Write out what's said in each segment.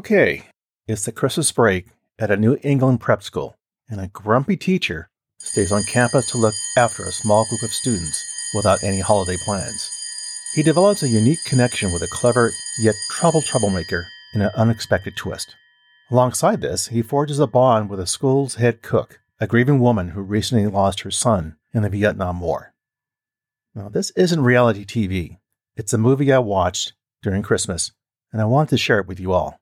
Okay, it's the Christmas break at a New England prep school, and a grumpy teacher stays on campus to look after a small group of students without any holiday plans. He develops a unique connection with a clever yet troubled troublemaker in an unexpected twist. Alongside this, he forges a bond with the school's head cook, a grieving woman who recently lost her son in the Vietnam War. Now, this isn't reality TV. It's a movie I watched during Christmas, and I want to share it with you all.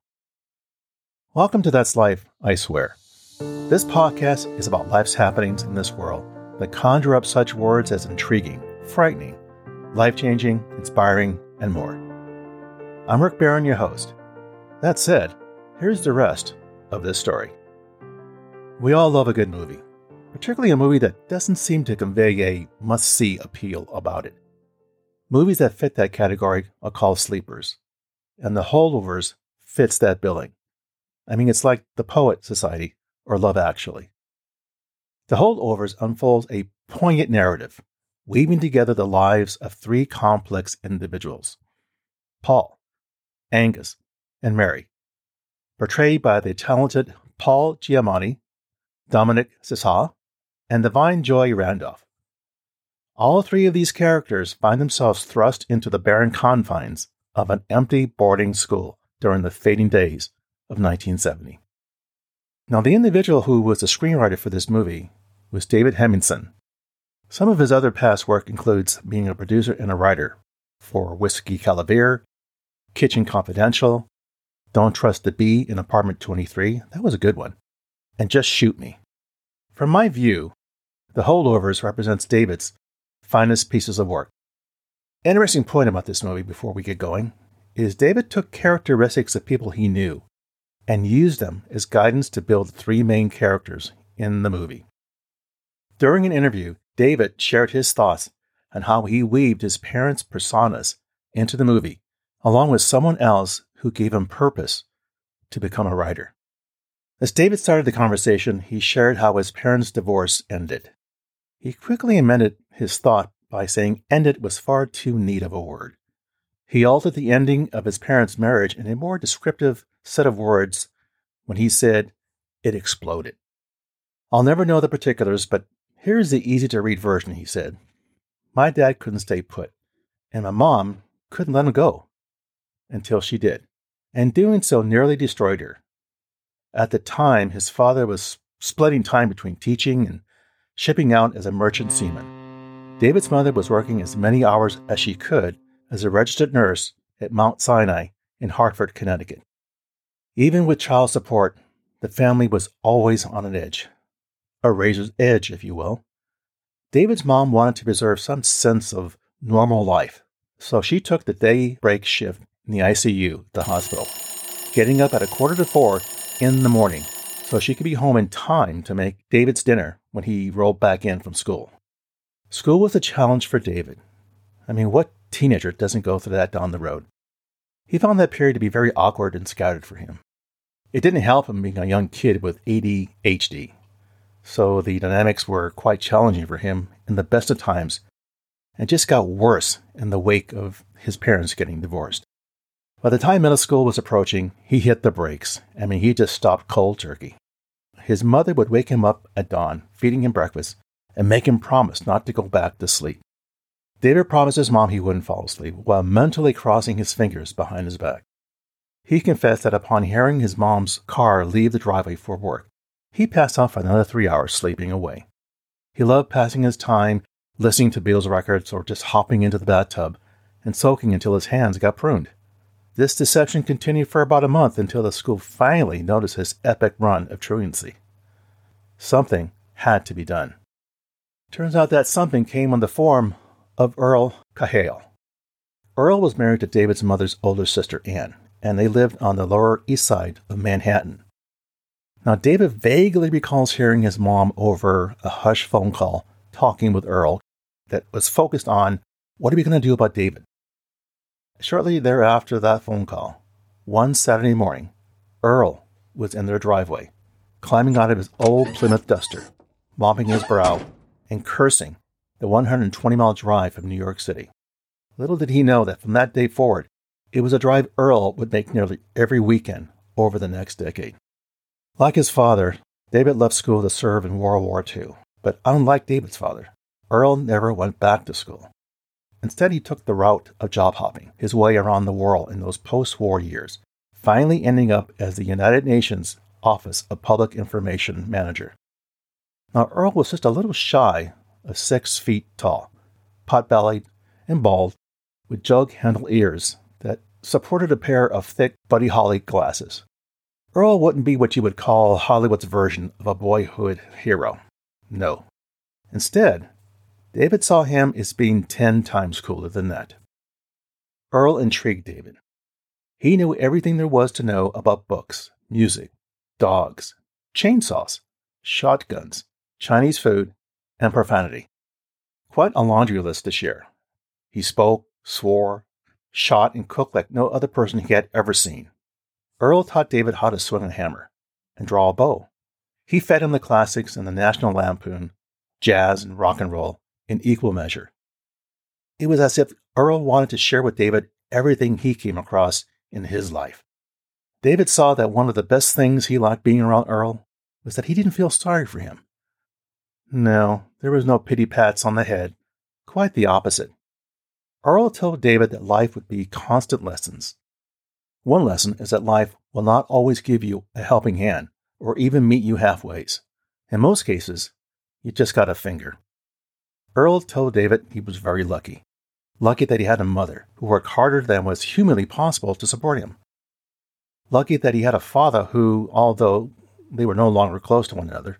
Welcome to That's Life, I swear. This podcast is about life's happenings in this world that conjure up such words as intriguing, frightening, life changing, inspiring, and more. I'm Rick Barron, your host. That said, here's the rest of this story. We all love a good movie, particularly a movie that doesn't seem to convey a must see appeal about it. Movies that fit that category are called sleepers, and The Holdovers fits that billing. I mean, it's like The Poet Society or Love Actually. The Holdovers unfolds a poignant narrative, weaving together the lives of three complex individuals Paul, Angus, and Mary, portrayed by the talented Paul Giamatti, Dominic Sessa, and Da'Vine Joy Randolph. All three of these characters find themselves thrust into the barren confines of an empty boarding school during the fading days of 1970. Now, the individual who was the screenwriter for this movie was David Hemingson. Some of his other past work includes being a producer and a writer for Whiskey Cavalier, Kitchen Confidential, Don't Trust the Bee in Apartment 23, that was a good one, and Just Shoot Me. From my view, The Holdovers represents David's finest pieces of work. Interesting point about this movie before we get going is David took characteristics of people he knew and used them as guidance to build three main characters in the movie. During an interview, David shared his thoughts on how he weaved his parents' personas into the movie, along with someone else who gave him purpose to become a writer. As David started the conversation, he shared how his parents' divorce ended. He quickly amended his thought by saying ended was far too neat of a word. He altered the ending of his parents' marriage in a more descriptive set of words when he said, It exploded. I'll never know the particulars, but here's the easy to read version, he said. My dad couldn't stay put, and my mom couldn't let him go until she did, and doing so nearly destroyed her. At the time, his father was splitting time between teaching and shipping out as a merchant seaman. David's mother was working as many hours as she could as a registered nurse at Mount Sinai in Hartford, Connecticut. Even with child support, the family was always on an edge, a razor's edge, if you will. David's mom wanted to preserve some sense of normal life, so she took the day break shift in the ICU the hospital, getting up at a quarter to four in the morning so she could be home in time to make David's dinner when he rolled back in from school. School was a challenge for David. I mean, what teenager doesn't go through that down the road? He found that period to be very awkward and scattered for him. It didn't help him being a young kid with ADHD, so the dynamics were quite challenging for him in the best of times and just got worse in the wake of his parents getting divorced. By the time middle school was approaching, he hit the brakes. I mean, he just stopped cold turkey. His mother would wake him up at dawn, feeding him breakfast, and make him promise not to go back to sleep. David promised his mom he wouldn't fall asleep while mentally crossing his fingers behind his back. He confessed that upon hearing his mom's car leave the driveway for work, he passed off another three hours sleeping away. He loved passing his time listening to Beatles records or just hopping into the bathtub and soaking until his hands got pruned. This deception continued for about a month until the school finally noticed his epic run of truancy. Something had to be done. Turns out that something came in the form of Earl Cahill. Earl was married to David's mother's older sister, Anne, and they lived on the Lower East Side of Manhattan. Now, David vaguely recalls hearing his mom over a hush phone call talking with Earl that was focused on what are we going to do about David? Shortly thereafter that phone call, one Saturday morning, Earl was in their driveway, climbing out of his old Plymouth Duster, mopping his brow, and cursing the 120 mile drive from New York City. Little did he know that from that day forward, it was a drive Earl would make nearly every weekend over the next decade. Like his father, David left school to serve in World War II, but unlike David's father, Earl never went back to school. Instead, he took the route of job hopping his way around the world in those post war years, finally ending up as the United Nations Office of Public Information Manager. Now, Earl was just a little shy of six feet tall, pot bellied and bald, with jug handle ears that supported a pair of thick Buddy Holly glasses. Earl wouldn't be what you would call Hollywood's version of a boyhood hero. No. Instead, David saw him as being ten times cooler than that. Earl intrigued David. He knew everything there was to know about books, music, dogs, chainsaws, shotguns, Chinese food, and profanity. Quite a laundry list to share. He spoke, swore, shot, and cooked like no other person he had ever seen. Earl taught David how to swing a hammer and draw a bow. He fed him the classics and the National Lampoon, jazz, and rock and roll in equal measure. It was as if Earl wanted to share with David everything he came across in his life. David saw that one of the best things he liked being around Earl was that he didn't feel sorry for him. No, there was no pity pats on the head. Quite the opposite. Earl told David that life would be constant lessons. One lesson is that life will not always give you a helping hand or even meet you halfway. In most cases, you just got a finger. Earl told David he was very lucky. Lucky that he had a mother who worked harder than was humanly possible to support him. Lucky that he had a father who, although they were no longer close to one another,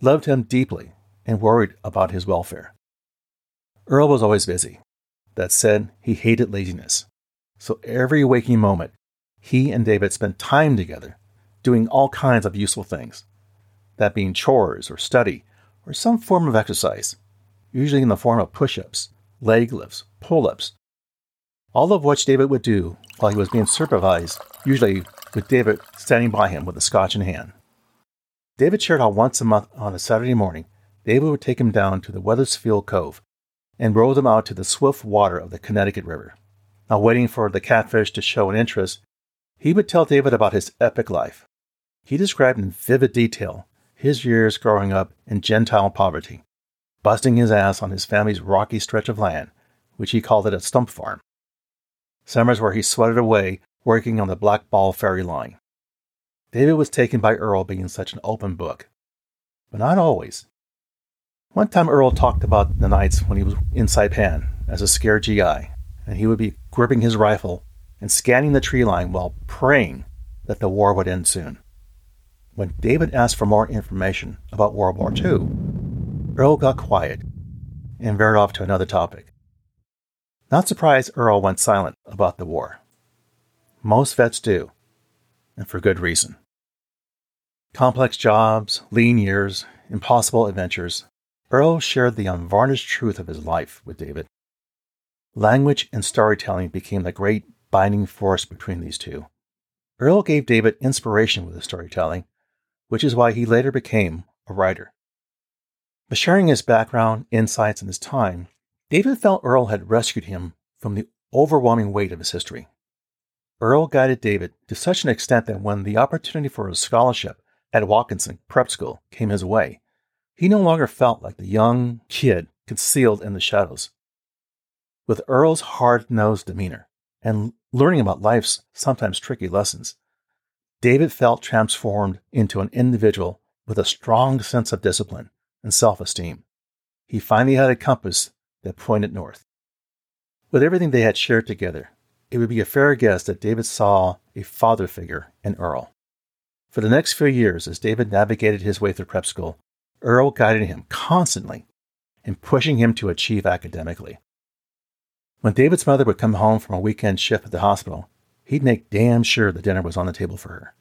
loved him deeply and worried about his welfare. Earl was always busy. That said, he hated laziness. So every waking moment, he and David spent time together doing all kinds of useful things, that being chores or study or some form of exercise, usually in the form of push ups, leg lifts, pull ups, all of which David would do while he was being supervised, usually with David standing by him with a scotch in hand. David shared how once a month on a Saturday morning, David would take him down to the Wethersfield Cove and row them out to the swift water of the Connecticut River. Now, waiting for the catfish to show an interest, he would tell David about his epic life. He described in vivid detail his years growing up in Gentile poverty, busting his ass on his family's rocky stretch of land, which he called it a stump farm. Summers where he sweated away working on the Black Ball Ferry line. David was taken by Earl being such an open book. But not always. One time Earl talked about the nights when he was in Saipan as a scared GI, and he would be gripping his rifle and scanning the tree line while praying that the war would end soon. When David asked for more information about World War II, Earl got quiet and veered off to another topic. Not surprised Earl went silent about the war. Most vets do, and for good reason. Complex jobs, lean years, impossible adventures, Earl shared the unvarnished truth of his life with David. Language and storytelling became the great binding force between these two. Earl gave David inspiration with his storytelling, which is why he later became a writer. By sharing his background, insights, and his time, David felt Earl had rescued him from the overwhelming weight of his history. Earl guided David to such an extent that when the opportunity for a scholarship at Watkinson Prep School came his way, he no longer felt like the young kid concealed in the shadows. With Earl's hard nosed demeanor and learning about life's sometimes tricky lessons, David felt transformed into an individual with a strong sense of discipline and self esteem. He finally had a compass that pointed north. With everything they had shared together, it would be a fair guess that David saw a father figure in Earl. For the next few years, as David navigated his way through prep school, Earl guided him constantly in pushing him to achieve academically. When David's mother would come home from a weekend shift at the hospital, he'd make damn sure the dinner was on the table for her.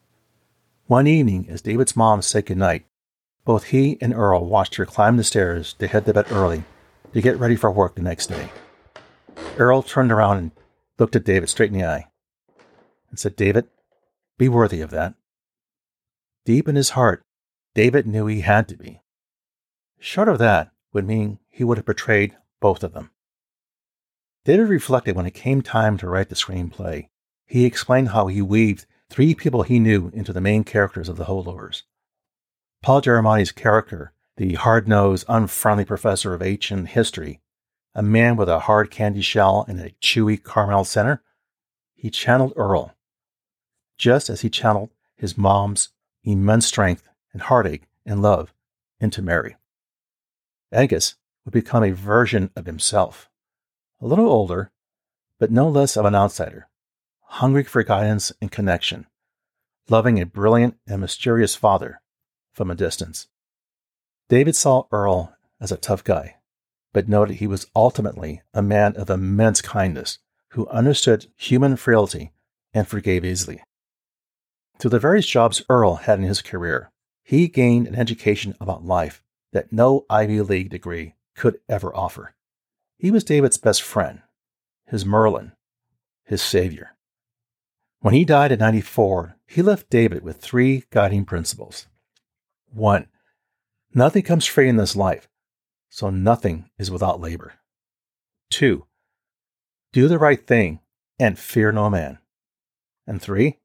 One evening, as David's mom said goodnight, both he and Earl watched her climb the stairs to head to bed early to get ready for work the next day. Earl turned around and looked at David straight in the eye and said, David, be worthy of that. Deep in his heart, David knew he had to be. Short of that would mean he would have betrayed both of them. David reflected when it came time to write the screenplay. He explained how he weaved three people he knew into the main characters of the holdovers. Paul Giamatti's character, the hard nosed, unfriendly professor of ancient history, a man with a hard candy shell and a chewy caramel center, he channeled Earl, just as he channeled his mom's immense strength and heartache and love into Mary. Angus would become a version of himself, a little older, but no less of an outsider, hungry for guidance and connection, loving a brilliant and mysterious father from a distance. David saw Earl as a tough guy, but noted he was ultimately a man of immense kindness who understood human frailty and forgave easily. Through the various jobs Earl had in his career, he gained an education about life that no Ivy League degree could ever offer. He was David's best friend, his Merlin, his savior. When he died at 94, he left David with three guiding principles. One, nothing comes free in this life, so nothing is without labor. Two, do the right thing and fear no man. And three,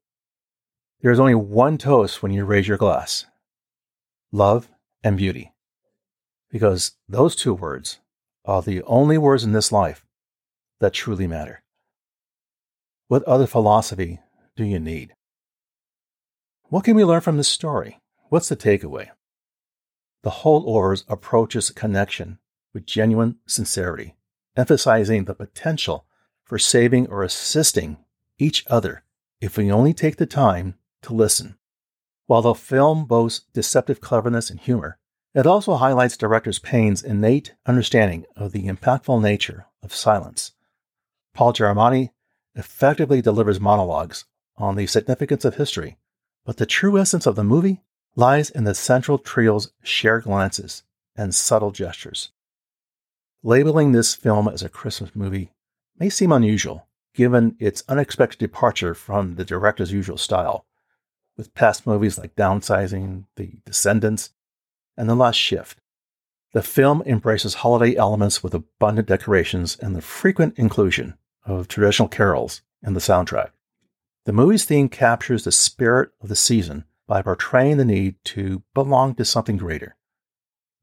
there is only one toast when you raise your glass love and beauty. Because those two words are the only words in this life that truly matter. What other philosophy do you need? What can we learn from this story? What's the takeaway? The whole holdovers approaches connection with genuine sincerity, emphasizing the potential for saving or assisting each other if we only take the time to listen. While the film boasts deceptive cleverness and humor, it also highlights director Payne's innate understanding of the impactful nature of silence. Paul Giamatti effectively delivers monologues on the significance of history, but the true essence of the movie lies in the central trio's shared glances and subtle gestures. Labeling this film as a Christmas movie may seem unusual, given its unexpected departure from the director's usual style, with past movies like Downsizing, The Descendants, and The Last Shift. The film embraces holiday elements with abundant decorations and the frequent inclusion of traditional carols in the soundtrack. The movie's theme captures the spirit of the season by portraying the need to belong to something greater,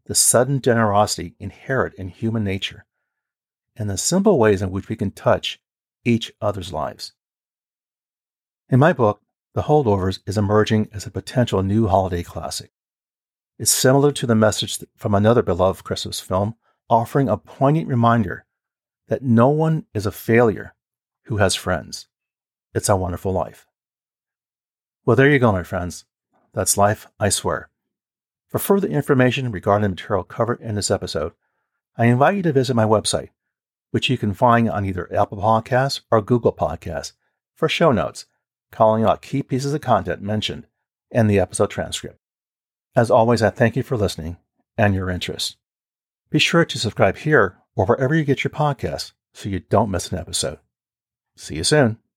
the sudden generosity inherent in human nature, and the simple ways in which we can touch each other's lives. In my book, the Holdovers is emerging as a potential new holiday classic. It's similar to the message from another beloved Christmas film, offering a poignant reminder that no one is a failure who has friends. It's a wonderful life. Well, there you go, my friends. That's life, I swear. For further information regarding the material covered in this episode, I invite you to visit my website, which you can find on either Apple Podcasts or Google Podcasts, for show notes calling out key pieces of content mentioned in the episode transcript. As always, I thank you for listening and your interest. Be sure to subscribe here or wherever you get your podcasts so you don't miss an episode. See you soon.